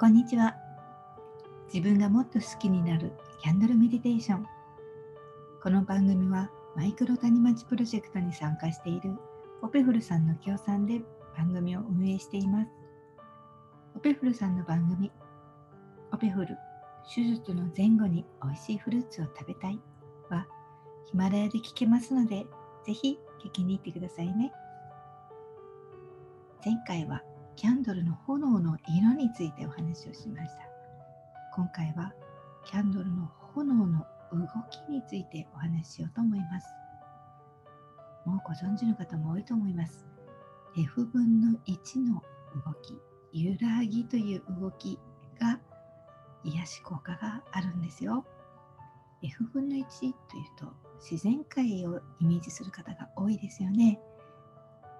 こんにちは。自分がもっと好きになるキャンドルメディテーション。この番組はマイクロ谷町プロジェクトに参加しているオペフルさんの協賛で番組を運営しています。オペフルさんの番組、オペフル手術の前後に美味しいフルーツを食べたいはヒマラヤで聞けますので、ぜひ聞きに行ってくださいね。前回はキャンドルの炎の色についてお話をしました。今回はキャンドルの炎の動きについてお話ししようと思います。もうご存知の方も多いと思います。F 分の1の動き、揺らぎという動きが癒し効果があるんですよ。F 分の1というと自然界をイメージする方が多いですよね。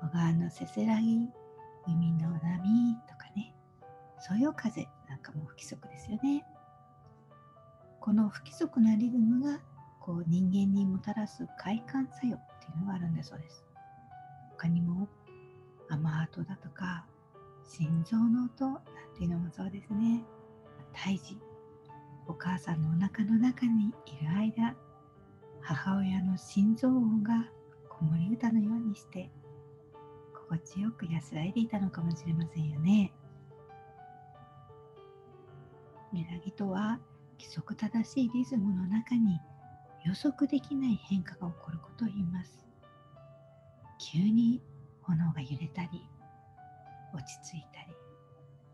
小川のせせらぎ、海の波とかね、そよ風なんかも不規則ですよね。この不規則なリズムがこう人間にもたらす快感作用っていうのがあるんだそうです。他にも雨跡だとか心臓の音なんていうのもそうですね。胎児、お母さんのお腹の中にいる間、母親の心臓音が子守歌のようにして心地よく安らいでいたのかもしれませんよね。揺らぎとは規則正しいリズムの中に予測できない変化が起こることを言います。急に炎が揺れたり、落ち着いたり、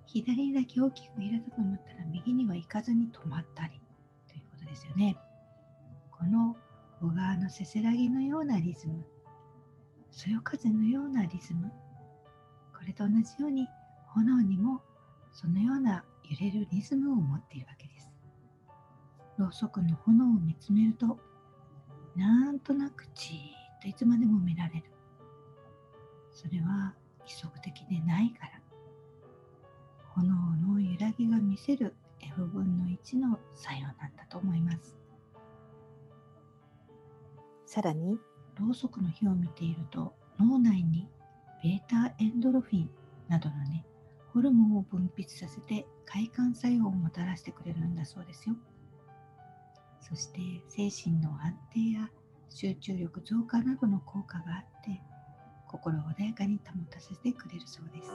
左にだけ大きく揺れたと思ったら右には行かずに止まったりということですよね。この小川のせせらぎのようなリズム、そよ風のようなリズム、これと同じように炎にもそのような揺れるリズムを持っているわけです。ろうそくの炎を見つめると、なんとなくじーっといつまでも見られる。それは規則的でないから。炎の揺らぎが見せる F 分の1の作用なんだと思います。さらに、ろうそくの火を見ていると脳内にベータエンドロフィンなどのね、ホルモンを分泌させて快感作用をもたらしてくれるんだそうですよ。そして精神の安定や集中力増加などの効果があって心を穏やかに保たせてくれるそうです。